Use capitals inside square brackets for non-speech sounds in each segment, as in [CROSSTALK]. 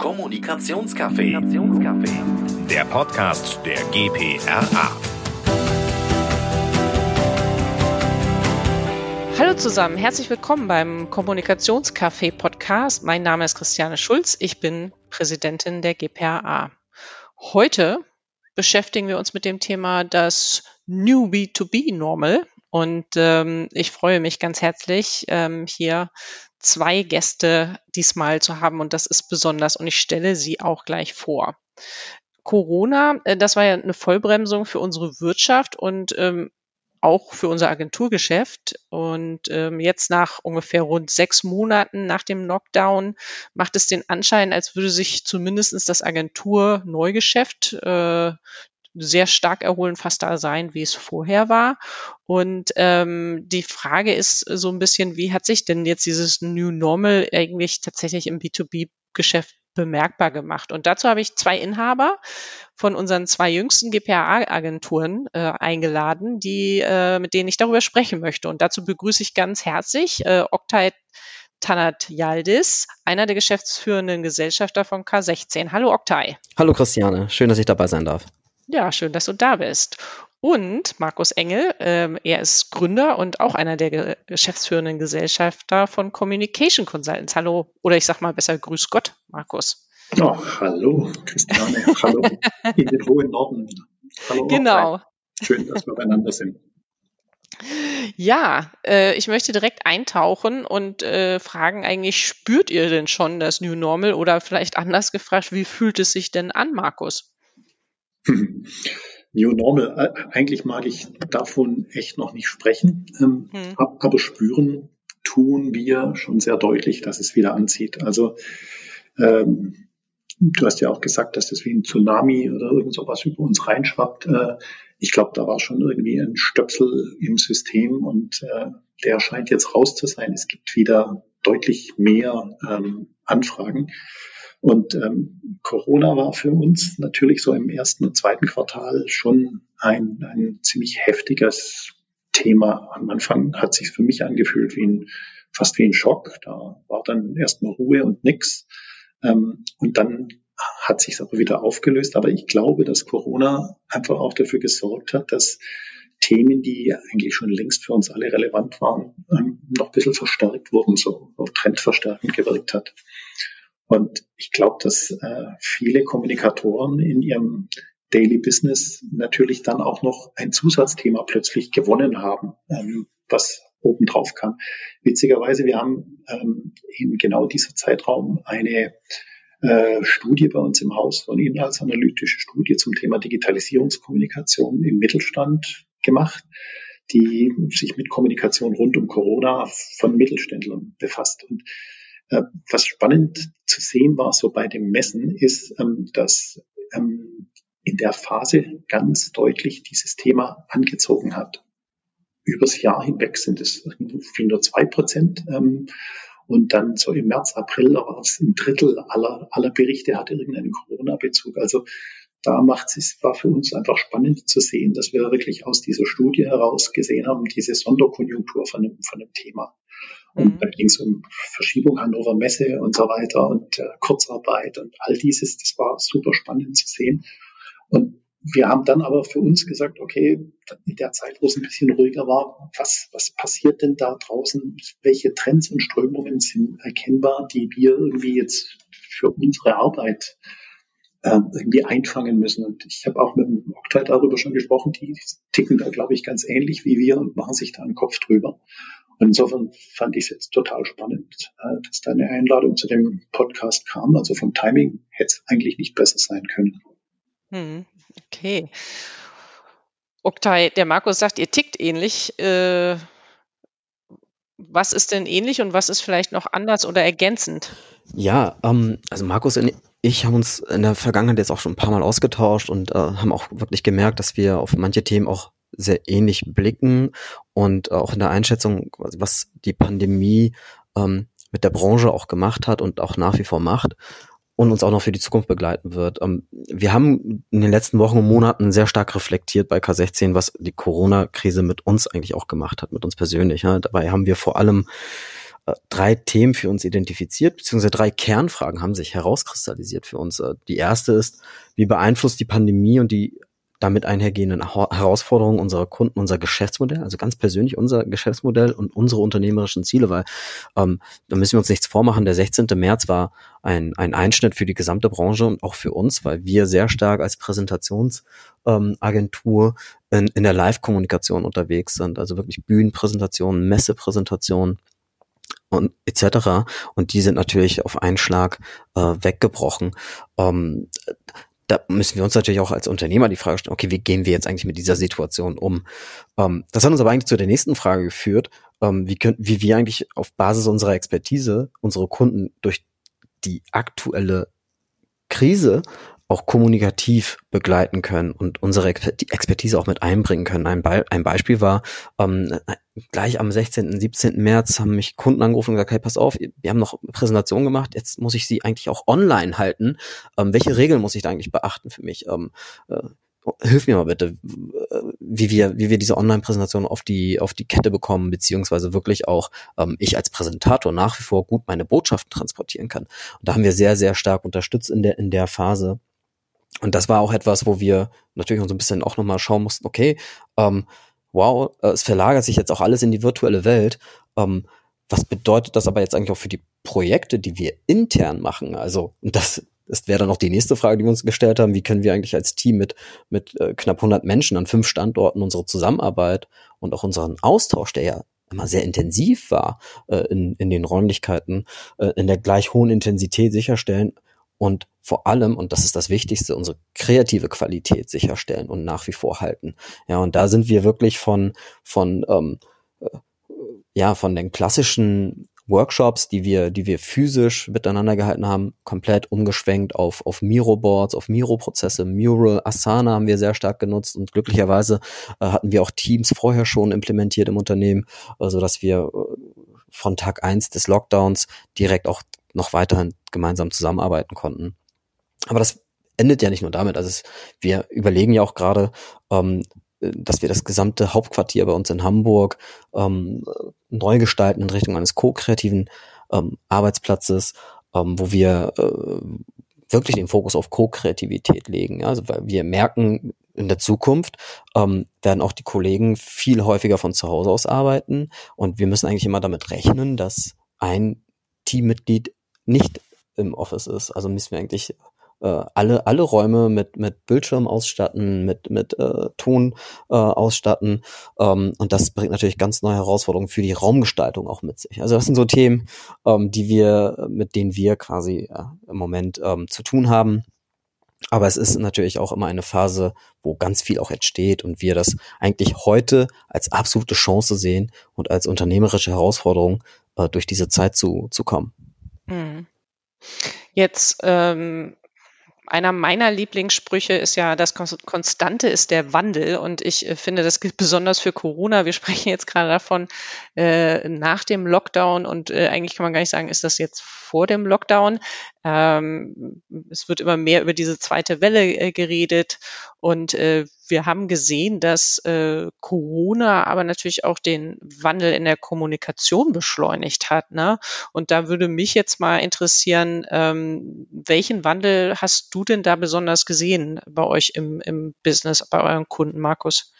Kommunikationscafé. Der Podcast der GPRA. Hallo zusammen, herzlich willkommen beim Kommunikationscafé Podcast. Mein Name ist Christiane Schulz, ich bin Präsidentin der GPRA. Heute beschäftigen wir uns mit dem Thema das New B2B Normal und ähm, ich freue mich ganz herzlich, ähm, hier zwei Gäste diesmal zu haben und das ist besonders und ich stelle sie auch gleich vor. Corona, äh, das war ja eine Vollbremsung für unsere Wirtschaft und ähm, auch für unser Agenturgeschäft. Und ähm, jetzt nach ungefähr rund sechs Monaten nach dem Lockdown macht es den Anschein, als würde sich zumindestens das Agentur-Neugeschäft äh, sehr stark erholen, fast da sein, wie es vorher war. Und ähm, die Frage ist so ein bisschen, wie hat sich denn jetzt dieses New Normal eigentlich tatsächlich im B2B-Geschäft bemerkbar gemacht. Und dazu habe ich zwei Inhaber von unseren zwei jüngsten GPA-Agenturen äh, eingeladen, die, äh, mit denen ich darüber sprechen möchte. Und dazu begrüße ich ganz herzlich äh, Oktay Tanat Yaldis, einer der geschäftsführenden Gesellschafter von K16. Hallo Oktay. Hallo Christiane, schön, dass ich dabei sein darf. Ja, schön, dass du da bist. Und Markus Engel, ähm, er ist Gründer und auch einer der geschäftsführenden Gesellschafter von Communication Consultants. Hallo, oder ich sag mal besser, grüß Gott, Markus. Oh, hallo, Christiane. hallo, in den hohen Norden. Hallo. Genau. Schön, dass wir beieinander sind. Ja, äh, ich möchte direkt eintauchen und äh, fragen eigentlich, spürt ihr denn schon das New Normal oder vielleicht anders gefragt, wie fühlt es sich denn an, Markus? [LAUGHS] New Normal, eigentlich mag ich davon echt noch nicht sprechen, ähm, hm. aber spüren tun wir schon sehr deutlich, dass es wieder anzieht. Also ähm, du hast ja auch gesagt, dass das wie ein Tsunami oder irgend sowas über uns reinschwappt. Äh, ich glaube, da war schon irgendwie ein Stöpsel im System und äh, der scheint jetzt raus zu sein. Es gibt wieder deutlich mehr ähm, Anfragen. Und ähm, Corona war für uns natürlich so im ersten und zweiten Quartal schon ein, ein ziemlich heftiges Thema. Am Anfang hat sich für mich angefühlt wie ein, fast wie ein Schock. Da war dann erstmal Ruhe und nix. Ähm, und dann hat sich aber wieder aufgelöst. Aber ich glaube, dass Corona einfach auch dafür gesorgt hat, dass Themen, die eigentlich schon längst für uns alle relevant waren, ähm, noch ein bisschen verstärkt wurden, so trendverstärkend gewirkt hat. Und ich glaube, dass äh, viele Kommunikatoren in ihrem Daily Business natürlich dann auch noch ein Zusatzthema plötzlich gewonnen haben, ähm, was obendrauf kam. Witzigerweise, wir haben ähm, in genau dieser Zeitraum eine äh, Studie bei uns im Haus von Ihnen als analytische Studie zum Thema Digitalisierungskommunikation im Mittelstand gemacht, die sich mit Kommunikation rund um Corona von Mittelständlern befasst. Und was spannend zu sehen war, so bei dem Messen, ist, ähm, dass ähm, in der Phase ganz deutlich dieses Thema angezogen hat. Übers Jahr hinweg sind es nur zwei Prozent. Ähm, und dann so im März, April war es ein Drittel aller, aller Berichte hatte irgendeinen Corona-Bezug. Also da macht es, war für uns einfach spannend zu sehen, dass wir wirklich aus dieser Studie heraus gesehen haben, diese Sonderkonjunktur von dem, von dem Thema. Und mhm. da ging es um Verschiebung Hannover Messe und so weiter und äh, Kurzarbeit und all dieses. Das war super spannend zu sehen. Und wir haben dann aber für uns gesagt, okay, in der Zeit, wo es ein bisschen ruhiger war, was, was passiert denn da draußen? Welche Trends und Strömungen sind erkennbar, die wir irgendwie jetzt für unsere Arbeit äh, irgendwie einfangen müssen? Und ich habe auch mit dem Oktay darüber schon gesprochen, die ticken da, glaube ich, ganz ähnlich wie wir und machen sich da einen Kopf drüber. Und insofern fand ich es jetzt total spannend, äh, dass deine Einladung zu dem Podcast kam. Also vom Timing hätte es eigentlich nicht besser sein können. Hm, okay. Oktay, der Markus sagt, ihr tickt ähnlich. Äh, was ist denn ähnlich und was ist vielleicht noch anders oder ergänzend? Ja, ähm, also Markus und ich haben uns in der Vergangenheit jetzt auch schon ein paar Mal ausgetauscht und äh, haben auch wirklich gemerkt, dass wir auf manche Themen auch sehr ähnlich blicken und auch in der Einschätzung, was die Pandemie ähm, mit der Branche auch gemacht hat und auch nach wie vor macht und uns auch noch für die Zukunft begleiten wird. Ähm, wir haben in den letzten Wochen und Monaten sehr stark reflektiert bei K16, was die Corona-Krise mit uns eigentlich auch gemacht hat, mit uns persönlich. Ja. Dabei haben wir vor allem äh, drei Themen für uns identifiziert, beziehungsweise drei Kernfragen haben sich herauskristallisiert für uns. Äh, die erste ist, wie beeinflusst die Pandemie und die damit einhergehenden Herausforderungen unserer Kunden, unser Geschäftsmodell, also ganz persönlich unser Geschäftsmodell und unsere unternehmerischen Ziele, weil ähm, da müssen wir uns nichts vormachen. Der 16. März war ein, ein Einschnitt für die gesamte Branche und auch für uns, weil wir sehr stark als Präsentationsagentur ähm, in, in der Live-Kommunikation unterwegs sind, also wirklich Bühnenpräsentationen, Messepräsentationen und etc. Und die sind natürlich auf einen Schlag äh, weggebrochen. Ähm, da müssen wir uns natürlich auch als Unternehmer die Frage stellen, okay, wie gehen wir jetzt eigentlich mit dieser Situation um? Ähm, das hat uns aber eigentlich zu der nächsten Frage geführt, ähm, wie, können, wie wir eigentlich auf Basis unserer Expertise unsere Kunden durch die aktuelle Krise auch kommunikativ begleiten können und unsere Expertise auch mit einbringen können. Ein, Be ein Beispiel war, ähm, gleich am 16., 17. März haben mich Kunden angerufen und gesagt, hey, pass auf, wir haben noch Präsentation gemacht, jetzt muss ich sie eigentlich auch online halten. Ähm, welche Regeln muss ich da eigentlich beachten für mich? Ähm, äh, hilf mir mal bitte, wie wir, wie wir diese Online-Präsentation auf die, auf die Kette bekommen, beziehungsweise wirklich auch ähm, ich als Präsentator nach wie vor gut meine Botschaften transportieren kann. Und da haben wir sehr, sehr stark unterstützt in der, in der Phase. Und das war auch etwas, wo wir natürlich so ein bisschen auch nochmal schauen mussten, okay, ähm, wow, äh, es verlagert sich jetzt auch alles in die virtuelle Welt. Ähm, was bedeutet das aber jetzt eigentlich auch für die Projekte, die wir intern machen? Also das, das wäre dann auch die nächste Frage, die wir uns gestellt haben. Wie können wir eigentlich als Team mit, mit äh, knapp 100 Menschen an fünf Standorten unsere Zusammenarbeit und auch unseren Austausch, der ja immer sehr intensiv war äh, in, in den Räumlichkeiten, äh, in der gleich hohen Intensität sicherstellen? Und vor allem, und das ist das Wichtigste, unsere kreative Qualität sicherstellen und nach wie vor halten. Ja, und da sind wir wirklich von, von, ähm, äh, ja, von den klassischen Workshops, die wir, die wir physisch miteinander gehalten haben, komplett umgeschwenkt auf, auf Miro-Boards, auf Miro-Prozesse, Mural, Asana haben wir sehr stark genutzt und glücklicherweise äh, hatten wir auch Teams vorher schon implementiert im Unternehmen, also dass wir äh, von Tag eins des Lockdowns direkt auch noch weiterhin gemeinsam zusammenarbeiten konnten. Aber das endet ja nicht nur damit. Also es, wir überlegen ja auch gerade, ähm, dass wir das gesamte Hauptquartier bei uns in Hamburg ähm, neu gestalten in Richtung eines co-kreativen ähm, Arbeitsplatzes, ähm, wo wir äh, wirklich den Fokus auf Co-Kreativität legen. Also weil wir merken, in der Zukunft ähm, werden auch die Kollegen viel häufiger von zu Hause aus arbeiten und wir müssen eigentlich immer damit rechnen, dass ein Teammitglied nicht im Office ist. Also müssen wir eigentlich äh, alle, alle Räume mit, mit Bildschirm ausstatten, mit, mit äh, Ton äh, ausstatten. Ähm, und das bringt natürlich ganz neue Herausforderungen für die Raumgestaltung auch mit sich. Also das sind so Themen, ähm, die wir, mit denen wir quasi äh, im Moment ähm, zu tun haben. Aber es ist natürlich auch immer eine Phase, wo ganz viel auch entsteht und wir das eigentlich heute als absolute Chance sehen und als unternehmerische Herausforderung, äh, durch diese Zeit zu, zu kommen. Mhm. Jetzt ähm, einer meiner Lieblingssprüche ist ja, das Konstante ist der Wandel. Und ich äh, finde, das gilt besonders für Corona. Wir [LAUGHS] sprechen jetzt gerade davon, äh, nach dem Lockdown und äh, eigentlich kann man gar nicht sagen, ist das jetzt vor dem Lockdown. Ähm, es wird immer mehr über diese zweite Welle äh, geredet und äh, wir haben gesehen, dass äh, Corona aber natürlich auch den Wandel in der Kommunikation beschleunigt hat. Ne? Und da würde mich jetzt mal interessieren, ähm, welchen Wandel hast du denn da besonders gesehen bei euch im, im Business, bei euren Kunden, Markus?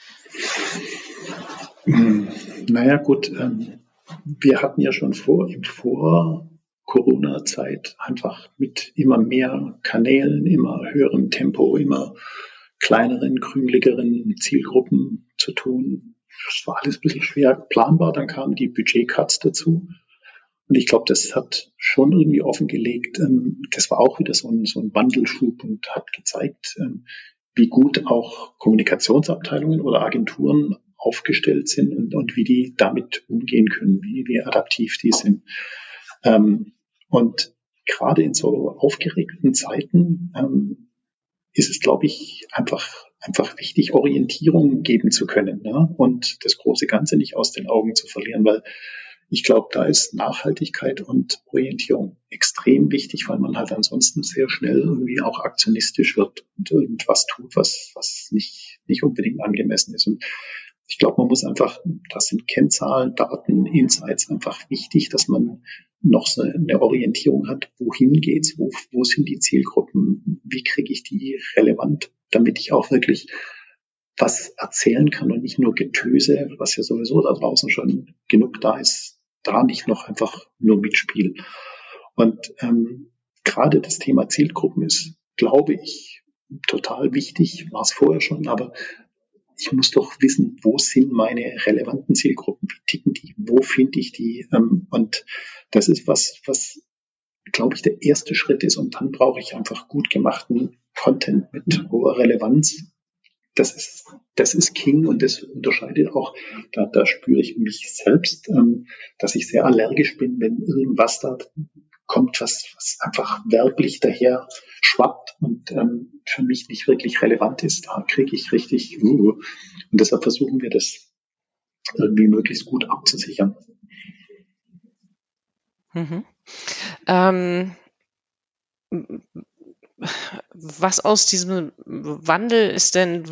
Hm, naja, gut. Ähm, wir hatten ja schon vor, im Vor Corona-Zeit einfach mit immer mehr Kanälen, immer höherem Tempo, immer kleineren, krümeligeren Zielgruppen zu tun. Das war alles ein bisschen schwer planbar. Dann kamen die Budgetcuts dazu. Und ich glaube, das hat schon irgendwie offengelegt, ähm, das war auch wieder so ein, so ein Wandelschub und hat gezeigt, ähm, wie gut auch Kommunikationsabteilungen oder Agenturen aufgestellt sind und, und wie die damit umgehen können, wie, wie adaptiv die sind. Ähm, und gerade in so aufgeregten Zeiten ähm, ist es, glaube ich, einfach, einfach wichtig, Orientierung geben zu können ne? und das große Ganze nicht aus den Augen zu verlieren, weil ich glaube, da ist Nachhaltigkeit und Orientierung extrem wichtig, weil man halt ansonsten sehr schnell irgendwie auch aktionistisch wird und irgendwas tut, was, was nicht, nicht unbedingt angemessen ist. Und ich glaube, man muss einfach, das sind Kennzahlen, Daten, Insights einfach wichtig, dass man noch so eine Orientierung hat, wohin geht's, wo, wo sind die Zielgruppen, wie kriege ich die relevant, damit ich auch wirklich was erzählen kann und nicht nur Getöse, was ja sowieso da draußen schon genug da ist, da nicht noch einfach nur mitspielen. Und ähm, gerade das Thema Zielgruppen ist, glaube ich, total wichtig, war es vorher schon, aber ich muss doch wissen, wo sind meine relevanten Zielgruppen, wie ticken die, wo finde ich die. Ähm, und das ist was, was, glaube ich, der erste Schritt ist. Und dann brauche ich einfach gut gemachten Content mit hoher Relevanz. Das ist, das ist King und das unterscheidet auch, da, da spüre ich mich selbst, ähm, dass ich sehr allergisch bin, wenn irgendwas da kommt, was, was einfach werblich daher schwappt und ähm, für mich nicht wirklich relevant ist. Da kriege ich richtig, uh, und deshalb versuchen wir das irgendwie möglichst gut abzusichern. Mhm. Ähm, was aus diesem Wandel ist denn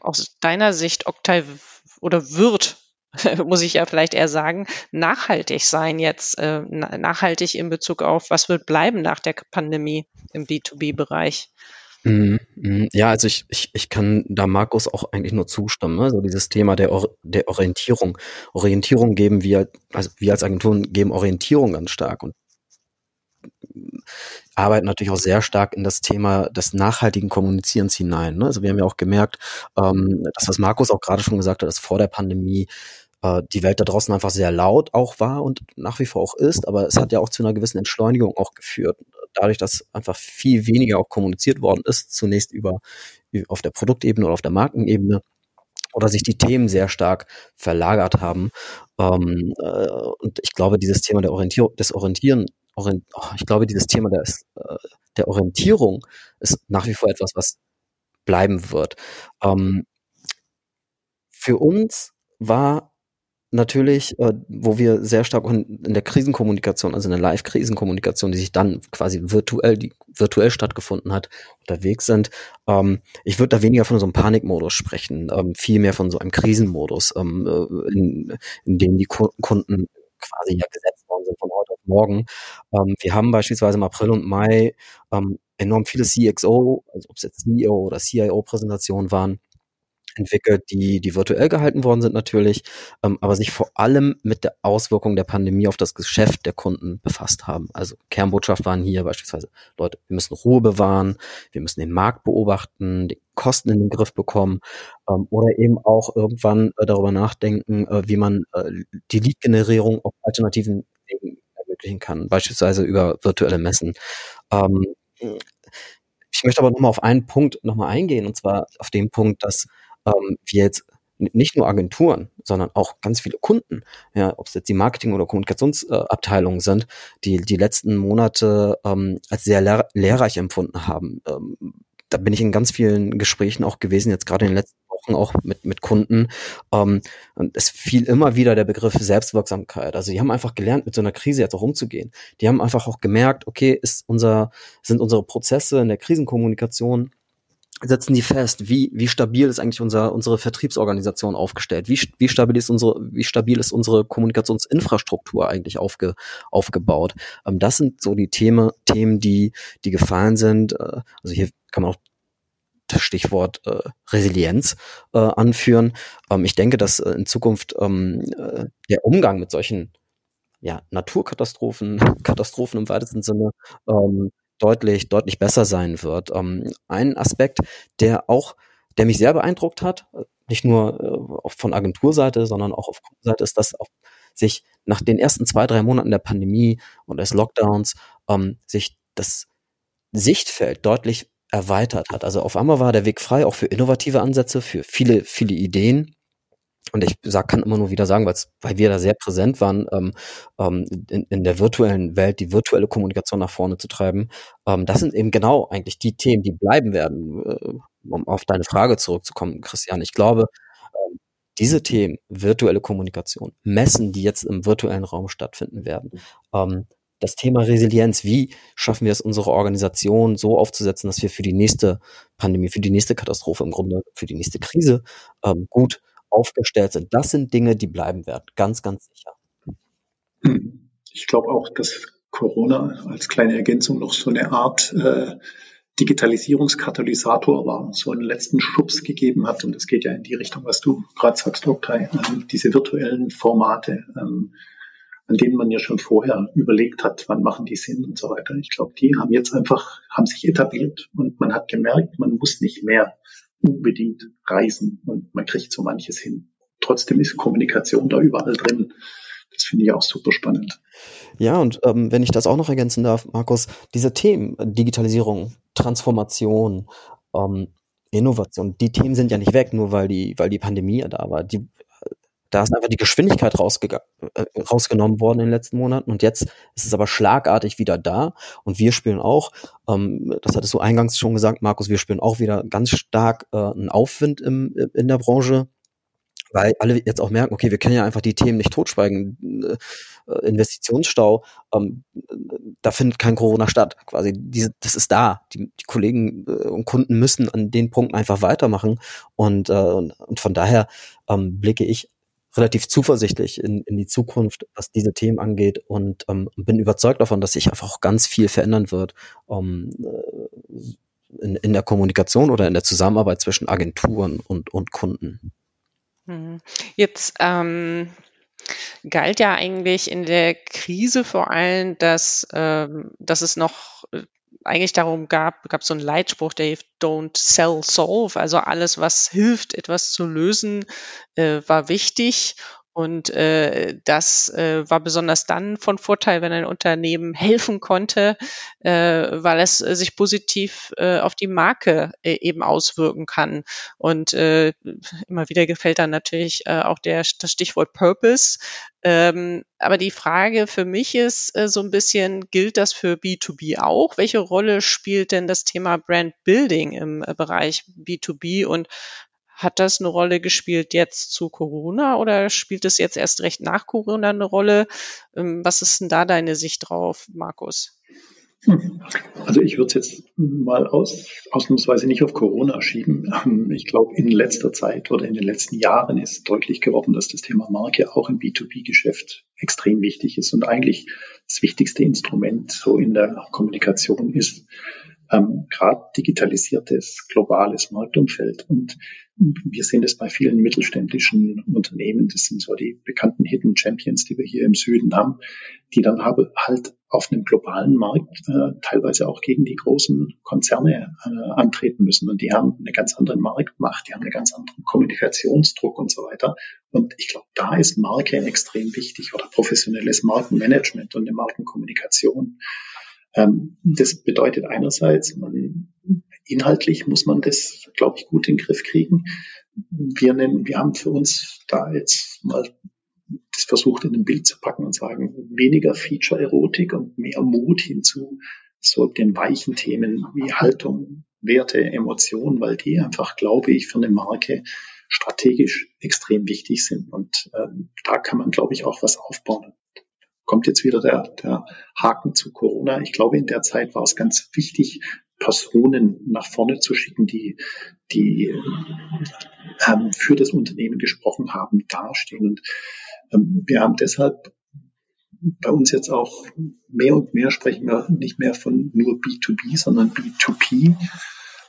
aus deiner Sicht Octave oder wird [LAUGHS] muss ich ja vielleicht eher sagen, nachhaltig sein jetzt, äh, nachhaltig in Bezug auf, was wird bleiben nach der Pandemie im B2B-Bereich? Mhm, mhm. Ja, also ich, ich, ich kann da Markus auch eigentlich nur zustimmen. Ne? So dieses Thema der, Or der Orientierung. Orientierung geben wir, also wir als Agenturen geben Orientierung ganz stark und arbeiten natürlich auch sehr stark in das Thema des nachhaltigen Kommunizierens hinein. Ne? Also wir haben ja auch gemerkt, ähm, das, was Markus auch gerade schon gesagt hat, dass vor der Pandemie äh, die Welt da draußen einfach sehr laut auch war und nach wie vor auch ist, aber es hat ja auch zu einer gewissen Entschleunigung auch geführt. Dadurch, dass einfach viel weniger auch kommuniziert worden ist, zunächst über, auf der Produktebene oder auf der Markenebene oder sich die Themen sehr stark verlagert haben. Ähm, äh, und ich glaube, dieses Thema der Orientierung, des Orientieren, Orient, oh, ich glaube, dieses Thema des, äh, der Orientierung ist nach wie vor etwas, was bleiben wird. Ähm, für uns war natürlich, äh, wo wir sehr stark in, in der Krisenkommunikation, also in der Live-Krisenkommunikation, die sich dann quasi virtuell, die virtuell stattgefunden hat, unterwegs sind. Ähm, ich würde da weniger von so einem Panikmodus sprechen, ähm, viel mehr von so einem Krisenmodus, ähm, äh, in, in dem die Kunden quasi ja gesetzt worden sind von heute auf morgen. Ähm, wir haben beispielsweise im April und Mai ähm, enorm viele CXO, also ob es jetzt CEO oder CIO-Präsentationen waren, entwickelt, die, die virtuell gehalten worden sind natürlich, ähm, aber sich vor allem mit der Auswirkung der Pandemie auf das Geschäft der Kunden befasst haben. Also Kernbotschaft waren hier beispielsweise, Leute, wir müssen Ruhe bewahren, wir müssen den Markt beobachten, die Kosten in den Griff bekommen ähm, oder eben auch irgendwann äh, darüber nachdenken, äh, wie man äh, die Lead-Generierung auf alternativen Wegen ermöglichen kann, beispielsweise über virtuelle Messen. Ähm, ich möchte aber nochmal auf einen Punkt nochmal eingehen, und zwar auf den Punkt, dass ähm, wir jetzt nicht nur Agenturen, sondern auch ganz viele Kunden, ja, ob es jetzt die Marketing- oder Kommunikationsabteilungen sind, die die letzten Monate ähm, als sehr lehr lehrreich empfunden haben. Ähm, da bin ich in ganz vielen Gesprächen auch gewesen, jetzt gerade in den letzten Wochen auch mit, mit Kunden. Ähm, und es fiel immer wieder der Begriff Selbstwirksamkeit. Also die haben einfach gelernt, mit so einer Krise jetzt auch umzugehen. Die haben einfach auch gemerkt, okay, ist unser, sind unsere Prozesse in der Krisenkommunikation setzen die fest, wie, wie stabil ist eigentlich unser, unsere Vertriebsorganisation aufgestellt? Wie, wie stabil ist unsere, wie stabil ist unsere Kommunikationsinfrastruktur eigentlich aufge, aufgebaut? Ähm, das sind so die Themen, Themen, die, die gefallen sind. Äh, also hier kann man auch das Stichwort äh, Resilienz äh, anführen. Ähm, ich denke, dass äh, in Zukunft ähm, äh, der Umgang mit solchen ja, Naturkatastrophen, [LAUGHS] Katastrophen im weitesten Sinne, ähm, deutlich, deutlich besser sein wird. Ähm, ein Aspekt, der auch, der mich sehr beeindruckt hat, nicht nur äh, von Agenturseite, sondern auch auf Kundenseite, ist, dass auch sich nach den ersten zwei, drei Monaten der Pandemie und des Lockdowns ähm, sich das Sichtfeld deutlich erweitert hat. Also auf einmal war der Weg frei, auch für innovative Ansätze, für viele, viele Ideen. Und ich sag, kann immer nur wieder sagen, weil wir da sehr präsent waren, ähm, ähm, in, in der virtuellen Welt die virtuelle Kommunikation nach vorne zu treiben. Ähm, das sind eben genau eigentlich die Themen, die bleiben werden. Äh, um auf deine Frage zurückzukommen, Christian. Ich glaube, ähm, diese Themen, virtuelle Kommunikation, Messen, die jetzt im virtuellen Raum stattfinden werden, ähm, das Thema Resilienz, wie schaffen wir es, unsere Organisation so aufzusetzen, dass wir für die nächste Pandemie, für die nächste Katastrophe im Grunde, für die nächste Krise ähm, gut aufgestellt sind. Das sind Dinge, die bleiben werden, ganz, ganz sicher. Hm. Ich glaube auch, dass Corona als kleine Ergänzung noch so eine Art äh, Digitalisierungskatalysator war, so einen letzten Schubs gegeben hat. Und es geht ja in die Richtung, was du gerade sagst, Oktay, ähm, diese virtuellen Formate, ähm, an denen man ja schon vorher überlegt hat, wann machen die Sinn und so weiter. Ich glaube, die haben jetzt einfach, haben sich etabliert und man hat gemerkt, man muss nicht mehr unbedingt reisen und man kriegt so manches hin. Trotzdem ist Kommunikation da überall drin. Das finde ich auch super spannend. Ja, und ähm, wenn ich das auch noch ergänzen darf, Markus, diese Themen, Digitalisierung, Transformation, ähm, Innovation, die Themen sind ja nicht weg, nur weil die, weil die Pandemie da war. Die, da ist einfach die Geschwindigkeit äh, rausgenommen worden in den letzten Monaten und jetzt ist es aber schlagartig wieder da und wir spielen auch, ähm, das hattest du eingangs schon gesagt, Markus, wir spielen auch wieder ganz stark äh, einen Aufwind im, in der Branche weil alle jetzt auch merken, okay, wir können ja einfach die Themen nicht totschweigen. Äh, Investitionsstau, ähm, da findet kein Corona statt. Quasi, diese, das ist da. Die, die Kollegen äh, und Kunden müssen an den Punkten einfach weitermachen. Und, äh, und, und von daher ähm, blicke ich relativ zuversichtlich in, in die Zukunft, was diese Themen angeht und ähm, bin überzeugt davon, dass sich einfach auch ganz viel verändern wird. Ähm, in, in der Kommunikation oder in der Zusammenarbeit zwischen Agenturen und, und Kunden. Mhm. Jetzt ähm, galt ja eigentlich in der Krise vor allem, dass, ähm, dass es noch äh, eigentlich darum gab, gab so einen Leitspruch, der don't sell, solve. Also alles, was hilft, etwas zu lösen, äh, war wichtig. Und äh, das äh, war besonders dann von Vorteil, wenn ein Unternehmen helfen konnte, äh, weil es äh, sich positiv äh, auf die Marke äh, eben auswirken kann. Und äh, immer wieder gefällt dann natürlich äh, auch der, das Stichwort Purpose. Ähm, aber die Frage für mich ist äh, so ein bisschen, gilt das für B2B auch? Welche Rolle spielt denn das Thema Brand Building im äh, Bereich B2B und hat das eine Rolle gespielt jetzt zu Corona oder spielt es jetzt erst recht nach Corona eine Rolle? Ähm, was ist denn da deine Sicht drauf, Markus? Hm. Also ich würde es jetzt mal aus, ausnahmsweise nicht auf Corona schieben. Ähm, ich glaube, in letzter Zeit oder in den letzten Jahren ist deutlich geworden, dass das Thema Marke auch im B2B-Geschäft extrem wichtig ist und eigentlich das wichtigste Instrument so in der Kommunikation ist ähm, gerade digitalisiertes globales Marktumfeld. Und wir sehen es bei vielen mittelständischen Unternehmen. Das sind so die bekannten Hidden Champions, die wir hier im Süden haben, die dann habe, halt auf einem globalen Markt äh, teilweise auch gegen die großen Konzerne äh, antreten müssen. Und die haben eine ganz andere Marktmacht, die haben einen ganz anderen Kommunikationsdruck und so weiter. Und ich glaube, da ist Marke extrem wichtig oder professionelles Markenmanagement und eine Markenkommunikation. Ähm, das bedeutet einerseits, man, inhaltlich muss man das, glaube ich, gut in den Griff kriegen. Wir nennen, wir haben für uns da jetzt mal das versucht in ein Bild zu packen und sagen, weniger Feature-Erotik und mehr Mut hinzu so den weichen Themen wie Haltung, Werte, Emotionen, weil die einfach, glaube ich, für eine Marke strategisch extrem wichtig sind. Und äh, da kann man, glaube ich, auch was aufbauen kommt jetzt wieder der, der Haken zu Corona. Ich glaube, in der Zeit war es ganz wichtig, Personen nach vorne zu schicken, die, die ähm, für das Unternehmen gesprochen haben, dastehen. Und ähm, wir haben deshalb bei uns jetzt auch mehr und mehr sprechen wir nicht mehr von nur B2B, sondern B2P,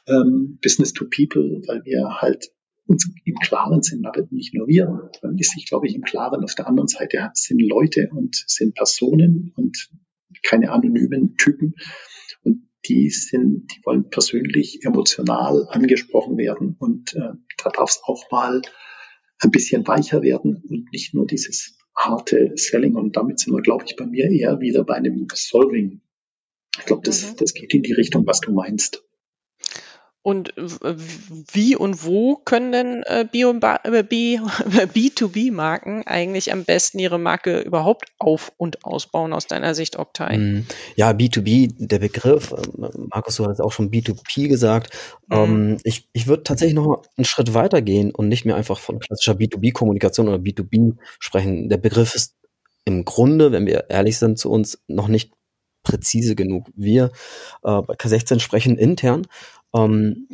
ähm, Business to People, weil wir halt uns im Klaren sind, aber nicht nur wir, man ist sich, glaube ich, im Klaren. Auf der anderen Seite sind Leute und sind Personen und keine anonymen Typen. Und die sind, die wollen persönlich, emotional angesprochen werden. Und äh, da darf es auch mal ein bisschen weicher werden und nicht nur dieses harte Selling. Und damit sind wir, glaube ich, bei mir eher wieder bei einem Solving. Ich glaube, das, mhm. das geht in die Richtung, was du meinst. Und wie und wo können denn äh, B2B-Marken äh, [LAUGHS] eigentlich am besten ihre Marke überhaupt auf- und ausbauen aus deiner Sicht, Oktay? Mhm. Ja, B2B, der Begriff, äh, Markus, du hast auch schon B2P gesagt. Mhm. Ähm, ich ich würde tatsächlich noch einen Schritt weiter gehen und nicht mehr einfach von klassischer B2B-Kommunikation oder B2B sprechen. Der Begriff ist im Grunde, wenn wir ehrlich sind zu uns, noch nicht präzise genug. Wir äh, bei K16 sprechen intern ähm,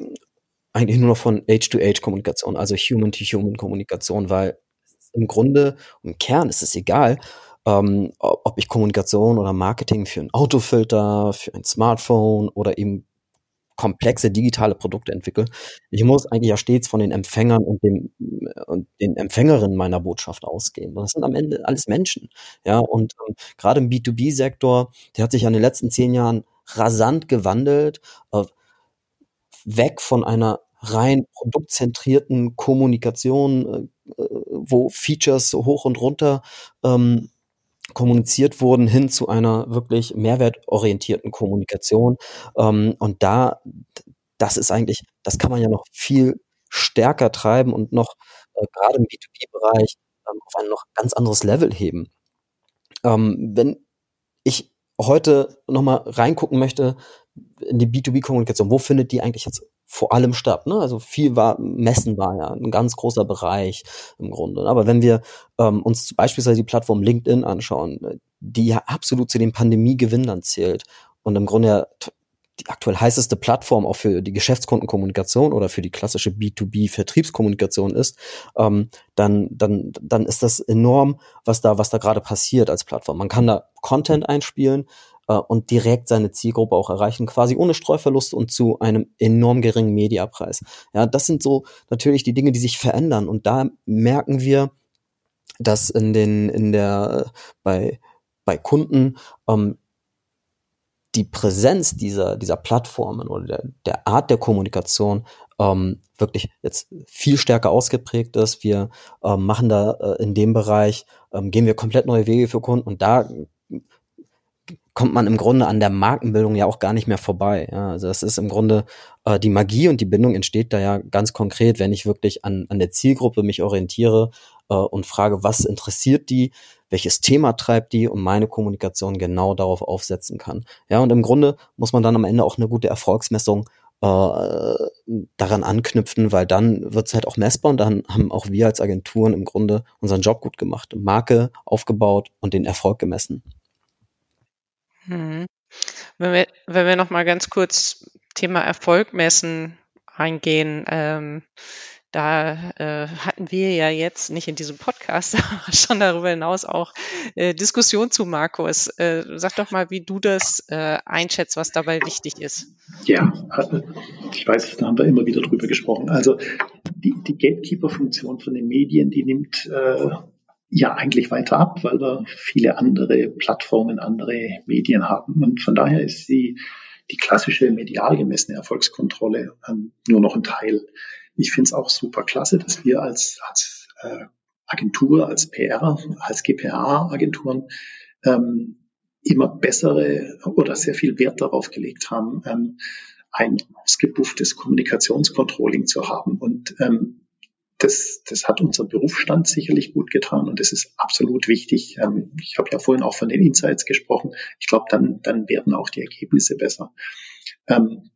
eigentlich nur noch von Age-to-Age-Kommunikation, also Human-to-Human-Kommunikation, weil im Grunde, im Kern ist es egal, ähm, ob ich Kommunikation oder Marketing für ein Autofilter, für ein Smartphone oder eben komplexe digitale Produkte entwickle. Ich muss eigentlich ja stets von den Empfängern und, dem, und den Empfängerinnen meiner Botschaft ausgehen. Das sind am Ende alles Menschen. Ja, und ähm, gerade im B2B-Sektor, der hat sich in den letzten zehn Jahren rasant gewandelt, äh, weg von einer rein produktzentrierten Kommunikation, äh, wo Features hoch und runter ähm, kommuniziert wurden, hin zu einer wirklich mehrwertorientierten Kommunikation. Ähm, und da, das ist eigentlich, das kann man ja noch viel stärker treiben und noch äh, gerade im B2B-Bereich ähm, auf ein noch ganz anderes Level heben. Ähm, wenn ich heute nochmal reingucken möchte in die B2B-Kommunikation, wo findet die eigentlich jetzt vor allem statt. Ne? Also viel war, Messen war ja ein ganz großer Bereich im Grunde. Aber wenn wir ähm, uns beispielsweise die Plattform LinkedIn anschauen, die ja absolut zu den Pandemiegewinnern zählt und im Grunde ja die aktuell heißeste Plattform auch für die Geschäftskundenkommunikation oder für die klassische B2B-Vertriebskommunikation ist, ähm, dann, dann, dann ist das enorm, was da, was da gerade passiert als Plattform. Man kann da Content einspielen, äh, und direkt seine Zielgruppe auch erreichen, quasi ohne Streuverlust und zu einem enorm geringen Mediapreis. Ja, das sind so natürlich die Dinge, die sich verändern und da merken wir, dass in den in der bei bei Kunden ähm, die Präsenz dieser, dieser Plattformen oder der, der Art der Kommunikation ähm, wirklich jetzt viel stärker ausgeprägt ist. Wir ähm, machen da äh, in dem Bereich, ähm, gehen wir komplett neue Wege für Kunden und da kommt man im Grunde an der Markenbildung ja auch gar nicht mehr vorbei. Ja, also das ist im Grunde äh, die Magie und die Bindung entsteht da ja ganz konkret, wenn ich wirklich an, an der Zielgruppe mich orientiere äh, und frage, was interessiert die, welches Thema treibt die und meine Kommunikation genau darauf aufsetzen kann. Ja, und im Grunde muss man dann am Ende auch eine gute Erfolgsmessung äh, daran anknüpfen, weil dann wird es halt auch messbar und dann haben auch wir als Agenturen im Grunde unseren Job gut gemacht, Marke aufgebaut und den Erfolg gemessen. Mhm. Wenn wir, wenn wir noch mal ganz kurz Thema Erfolg messen eingehen, ähm, da äh, hatten wir ja jetzt nicht in diesem Podcast, [LAUGHS] aber schon darüber hinaus auch äh, Diskussion zu Markus. Äh, sag doch mal, wie du das äh, einschätzt, was dabei wichtig ist. Ja, äh, ich weiß, da haben wir immer wieder drüber gesprochen. Also die, die Gatekeeper-Funktion von den Medien, die nimmt äh, ja eigentlich weiter ab, weil wir viele andere Plattformen, andere Medien haben. Und von daher ist die, die klassische medial gemessene Erfolgskontrolle ähm, nur noch ein Teil. Ich finde es auch super klasse, dass wir als, als äh, Agentur, als PR, als GPA-Agenturen ähm, immer bessere oder sehr viel Wert darauf gelegt haben, ähm, ein ausgebufftes Kommunikationscontrolling zu haben. Und ähm, das, das hat unser Berufsstand sicherlich gut getan und das ist absolut wichtig. Ähm, ich habe ja vorhin auch von den Insights gesprochen. Ich glaube, dann, dann werden auch die Ergebnisse besser. Ähm,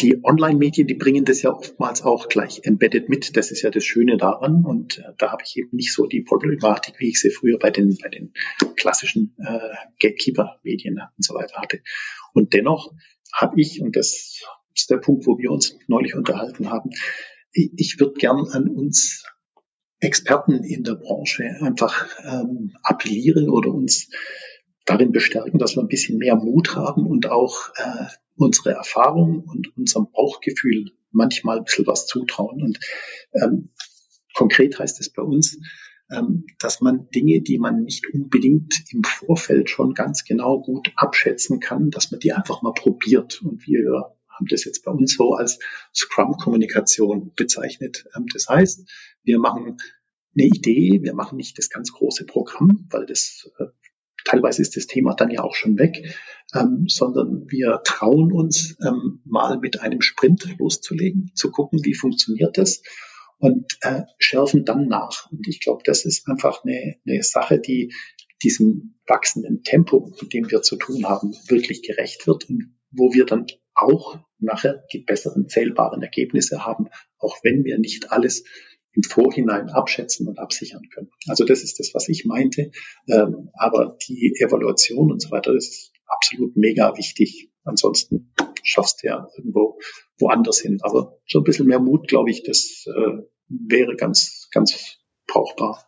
die Online-Medien, die bringen das ja oftmals auch gleich embedded mit. Das ist ja das Schöne daran. Und äh, da habe ich eben nicht so die Problematik, wie ich sie früher bei den, bei den klassischen äh, Gatekeeper-Medien und so weiter hatte. Und dennoch habe ich, und das ist der Punkt, wo wir uns neulich unterhalten haben, ich würde gern an uns Experten in der Branche einfach ähm, appellieren oder uns darin bestärken, dass wir ein bisschen mehr Mut haben und auch äh, unsere Erfahrung und unserem Bauchgefühl manchmal ein bisschen was zutrauen. Und ähm, konkret heißt es bei uns, ähm, dass man Dinge, die man nicht unbedingt im Vorfeld schon ganz genau gut abschätzen kann, dass man die einfach mal probiert. Und wir haben das jetzt bei uns so als Scrum-Kommunikation bezeichnet. Ähm, das heißt, wir machen eine Idee, wir machen nicht das ganz große Programm, weil das äh, teilweise ist das Thema dann ja auch schon weg, ähm, sondern wir trauen uns ähm, mal mit einem Sprint loszulegen, zu gucken, wie funktioniert das und äh, schärfen dann nach. Und ich glaube, das ist einfach eine, eine Sache, die diesem wachsenden Tempo, mit dem wir zu tun haben, wirklich gerecht wird und wo wir dann auch nachher die besseren zählbaren Ergebnisse haben, auch wenn wir nicht alles im Vorhinein abschätzen und absichern können. Also das ist das, was ich meinte. Ähm, aber die Evaluation und so weiter ist absolut mega wichtig. Ansonsten schaffst du ja irgendwo woanders hin. Aber so ein bisschen mehr Mut, glaube ich, das äh, wäre ganz, ganz brauchbar.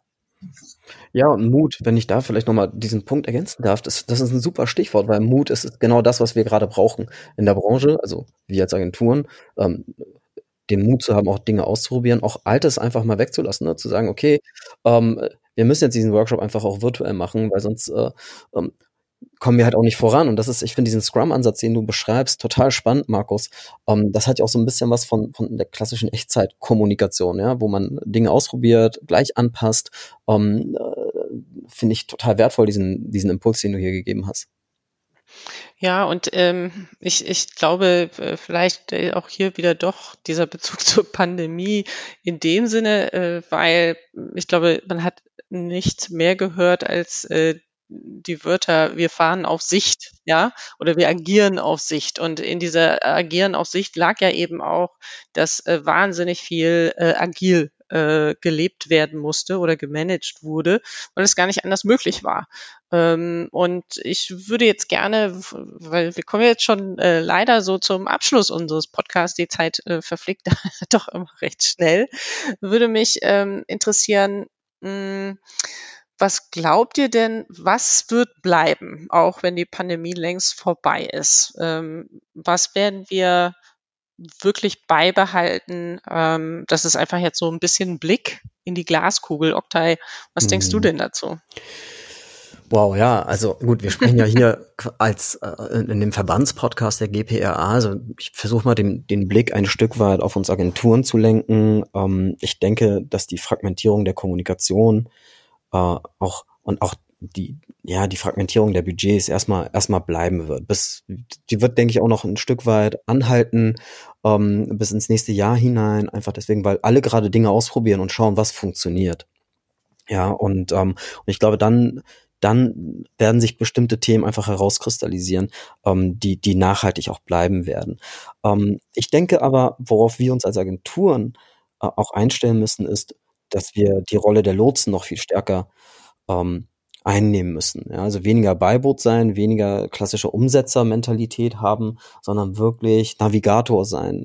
Ja, und Mut, wenn ich da vielleicht nochmal diesen Punkt ergänzen darf, das, das ist ein super Stichwort, weil Mut ist genau das, was wir gerade brauchen in der Branche, also wir als Agenturen, ähm, den Mut zu haben, auch Dinge auszuprobieren, auch Altes einfach mal wegzulassen, ne? zu sagen, okay, ähm, wir müssen jetzt diesen Workshop einfach auch virtuell machen, weil sonst äh, ähm, kommen wir halt auch nicht voran. Und das ist, ich finde diesen Scrum-Ansatz, den du beschreibst, total spannend, Markus. Ähm, das hat ja auch so ein bisschen was von, von der klassischen Echtzeitkommunikation, ja, wo man Dinge ausprobiert, gleich anpasst. Ähm, äh, finde ich total wertvoll, diesen, diesen Impuls, den du hier gegeben hast. Ja, und ähm, ich, ich glaube, äh, vielleicht äh, auch hier wieder doch dieser Bezug [LAUGHS] zur Pandemie in dem Sinne, äh, weil ich glaube, man hat nicht mehr gehört als äh, die Wörter, wir fahren auf Sicht, ja, oder wir agieren auf Sicht. Und in dieser Agieren auf Sicht lag ja eben auch, dass äh, wahnsinnig viel äh, agil äh, gelebt werden musste oder gemanagt wurde, weil es gar nicht anders möglich war. Ähm, und ich würde jetzt gerne, weil wir kommen jetzt schon äh, leider so zum Abschluss unseres Podcasts, die Zeit äh, verfliegt [LAUGHS] doch immer recht schnell, würde mich ähm, interessieren, mh, hm, was glaubt ihr denn, was wird bleiben, auch wenn die Pandemie längst vorbei ist? Ähm, was werden wir wirklich beibehalten? Ähm, das ist einfach jetzt so ein bisschen Blick in die Glaskugel. Oktay, was hm. denkst du mhm. denn dazu? Wow, ja, also gut, wir sprechen ja hier [LAUGHS] als äh, in dem Verbandspodcast der GPRA. Also ich versuche mal den, den Blick ein Stück weit auf uns Agenturen zu lenken. Ähm, ich denke, dass die Fragmentierung der Kommunikation äh, auch und auch die ja die Fragmentierung der Budgets erstmal erstmal bleiben wird. Bis die wird denke ich auch noch ein Stück weit anhalten ähm, bis ins nächste Jahr hinein. Einfach deswegen, weil alle gerade Dinge ausprobieren und schauen, was funktioniert. Ja und ähm, und ich glaube dann dann werden sich bestimmte Themen einfach herauskristallisieren, ähm, die, die nachhaltig auch bleiben werden. Ähm, ich denke aber, worauf wir uns als Agenturen äh, auch einstellen müssen, ist, dass wir die Rolle der Lotsen noch viel stärker ähm, einnehmen müssen. Ja, also weniger Beiboot sein, weniger klassische Umsetzermentalität haben, sondern wirklich Navigator sein.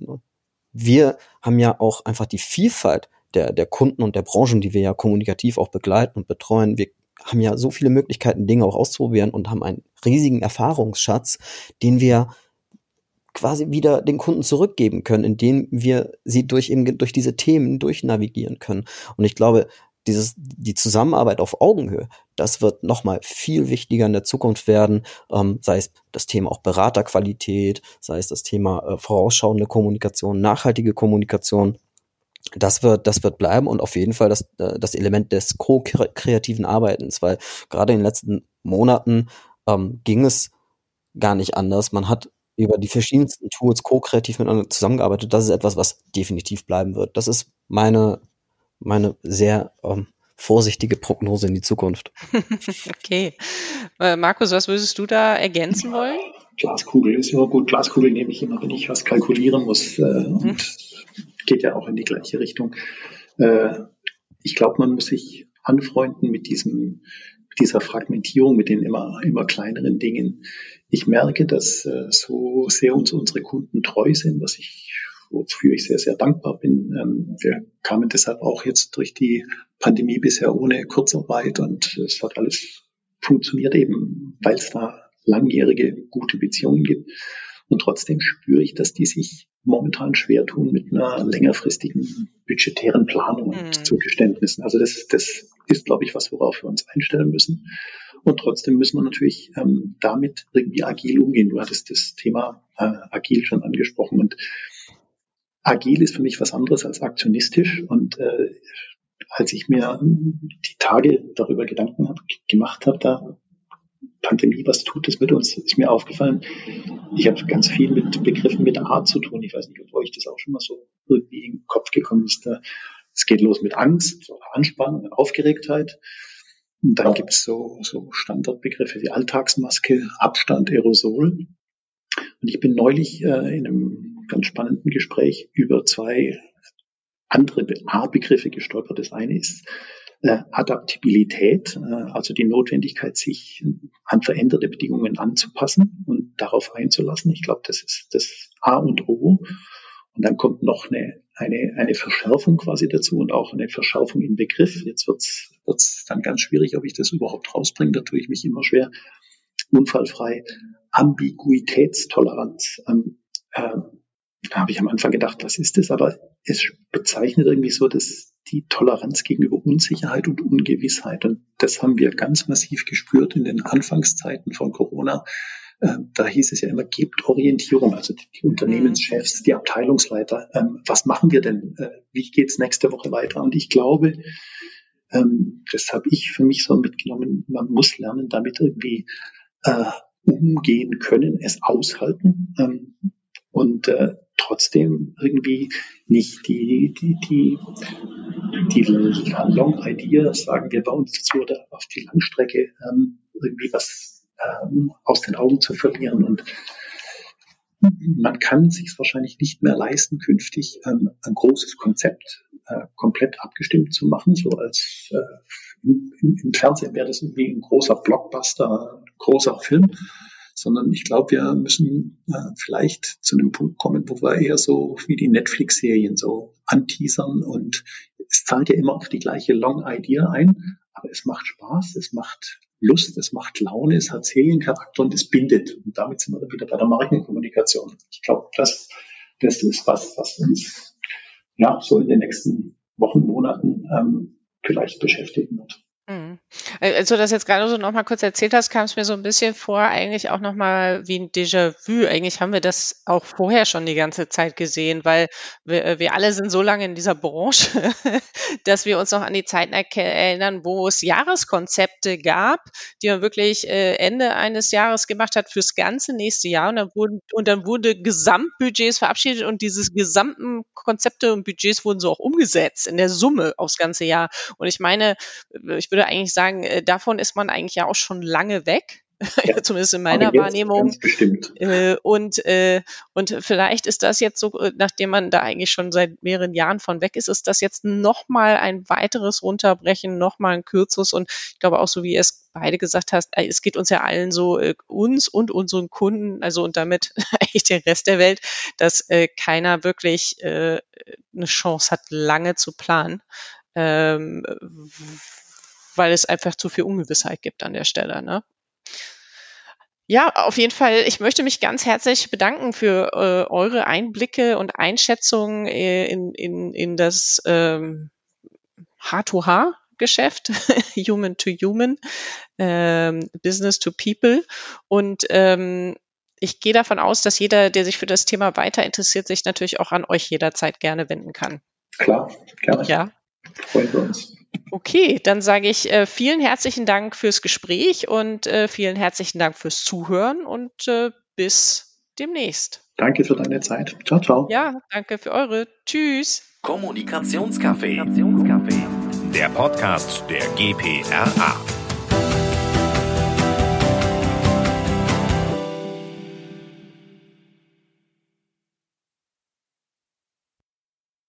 Wir haben ja auch einfach die Vielfalt der, der Kunden und der Branchen, die wir ja kommunikativ auch begleiten und betreuen. Wir haben ja so viele Möglichkeiten, Dinge auch auszuprobieren und haben einen riesigen Erfahrungsschatz, den wir quasi wieder den Kunden zurückgeben können, indem wir sie durch eben durch diese Themen durchnavigieren können. Und ich glaube, dieses, die Zusammenarbeit auf Augenhöhe, das wird nochmal viel wichtiger in der Zukunft werden, ähm, sei es das Thema auch Beraterqualität, sei es das Thema äh, vorausschauende Kommunikation, nachhaltige Kommunikation. Das wird, das wird bleiben und auf jeden Fall das, äh, das Element des co-kreativen Arbeitens, weil gerade in den letzten Monaten ähm, ging es gar nicht anders. Man hat über die verschiedensten Tools co-kreativ miteinander zusammengearbeitet. Das ist etwas, was definitiv bleiben wird. Das ist meine, meine sehr ähm, vorsichtige Prognose in die Zukunft. [LAUGHS] okay. Äh, Markus, was würdest du da ergänzen wollen? Glaskugel ist immer gut. Glaskugel nehme ich immer, wenn ich was kalkulieren muss. Äh, mhm. Und geht ja auch in die gleiche Richtung. Äh, ich glaube, man muss sich anfreunden mit diesem dieser Fragmentierung, mit den immer, immer kleineren Dingen. Ich merke, dass äh, so sehr uns unsere Kunden treu sind, was ich, wofür ich sehr, sehr dankbar bin. Ähm, wir kamen deshalb auch jetzt durch die Pandemie bisher ohne Kurzarbeit und es hat alles funktioniert eben, weil es da langjährige gute Beziehungen gibt. Und trotzdem spüre ich, dass die sich momentan schwer tun mit einer längerfristigen budgetären Planung und mhm. Zugeständnissen. Also das, das ist, glaube ich, was, worauf wir uns einstellen müssen. Und trotzdem müssen wir natürlich ähm, damit irgendwie agil umgehen. Du hattest das Thema äh, agil schon angesprochen. Und agil ist für mich was anderes als aktionistisch. Und äh, als ich mir die Tage darüber Gedanken hab, gemacht habe, da Pandemie, was tut es mit uns, ist mir aufgefallen. Ich habe ganz viel mit Begriffen mit Art zu tun. Ich weiß nicht, ob euch das auch schon mal so irgendwie in den Kopf gekommen ist. Es geht los mit Angst, Anspannung, Aufgeregtheit. Und dann gibt es so, so Standardbegriffe wie Alltagsmaske, Abstand, Aerosol. Und ich bin neulich äh, in einem ganz spannenden Gespräch über zwei andere A-Begriffe gestolpert. Das eine ist äh, Adaptabilität, äh, also die Notwendigkeit, sich an veränderte Bedingungen anzupassen und darauf einzulassen. Ich glaube, das ist das A und O. Und dann kommt noch eine, eine, eine Verschärfung quasi dazu und auch eine Verschärfung im Begriff. Jetzt wird's wird's dann ganz schwierig, ob ich das überhaupt rausbringe. Da tue ich mich immer schwer. Unfallfrei. Ambiguitätstoleranz. Ähm, äh, da habe ich am Anfang gedacht, was ist das? Aber es bezeichnet irgendwie so dass die Toleranz gegenüber Unsicherheit und Ungewissheit. Und das haben wir ganz massiv gespürt in den Anfangszeiten von Corona. Ähm, da hieß es ja immer, gebt Orientierung, also die Unternehmenschefs, die Abteilungsleiter. Ähm, was machen wir denn? Äh, wie geht's nächste Woche weiter? Und ich glaube, ähm, das habe ich für mich so mitgenommen, man muss lernen, damit irgendwie äh, umgehen können, es aushalten und äh, trotzdem irgendwie nicht die, die, die, die Long Idea, sagen wir bei uns dazu, oder auf die Langstrecke ähm, irgendwie was ähm, aus den Augen zu verlieren. Und man kann sich wahrscheinlich nicht mehr leisten, künftig ähm, ein großes Konzept äh, komplett abgestimmt zu machen, so als äh, im, im Fernsehen wäre das irgendwie ein großer Blockbuster, ein großer Film. Sondern ich glaube, wir müssen äh, vielleicht zu einem Punkt kommen, wo wir eher so wie die Netflix-Serien so anteasern. Und es zahlt ja immer auf die gleiche Long Idea ein, aber es macht Spaß, es macht Lust, es macht Laune, es hat Seriencharakter und es bindet. Und damit sind wir wieder bei der Markenkommunikation. Ich glaube, das, das ist was, was uns ja so in den nächsten Wochen, Monaten ähm, vielleicht beschäftigen wird. Als du das jetzt gerade so nochmal kurz erzählt hast, kam es mir so ein bisschen vor, eigentlich auch nochmal wie ein Déjà-vu. Eigentlich haben wir das auch vorher schon die ganze Zeit gesehen, weil wir, äh, wir alle sind so lange in dieser Branche, [LAUGHS] dass wir uns noch an die Zeiten erinnern, wo es Jahreskonzepte gab, die man wirklich äh, Ende eines Jahres gemacht hat fürs ganze nächste Jahr. Und dann wurden, und dann wurde Gesamtbudgets verabschiedet und diese gesamten Konzepte und Budgets wurden so auch umgesetzt in der Summe aufs ganze Jahr. Und ich meine, ich würde eigentlich sagen, äh, davon ist man eigentlich ja auch schon lange weg. [LAUGHS] Ja, zumindest in meiner Wahrnehmung. Äh, und, äh, und vielleicht ist das jetzt so, äh, nachdem man da eigentlich schon seit mehreren Jahren von weg ist, ist das jetzt nochmal ein weiteres Runterbrechen, nochmal ein kürzeres. Und ich glaube auch so, wie ihr es beide gesagt hast, es geht uns ja allen so, uns und unseren Kunden, also und damit [LAUGHS] eigentlich den Rest der Welt, dass keiner wirklich eine Chance hat, lange zu planen. Ähm, weil es einfach zu viel Ungewissheit gibt an der Stelle. Ne? Ja, auf jeden Fall. Ich möchte mich ganz herzlich bedanken für äh, eure Einblicke und Einschätzungen äh, in, in, in das ähm, H2H. Geschäft, [LAUGHS] Human to Human, ähm, Business to People. Und ähm, ich gehe davon aus, dass jeder, der sich für das Thema weiter interessiert, sich natürlich auch an euch jederzeit gerne wenden kann. Klar, gerne. Ja. Freuen wir uns. Okay, dann sage ich äh, vielen herzlichen Dank fürs Gespräch und äh, vielen herzlichen Dank fürs Zuhören und äh, bis demnächst. Danke für deine Zeit. Ciao, ciao. Ja, danke für eure. Tschüss. Kommunikationscafé. Der Podcast der GPRA.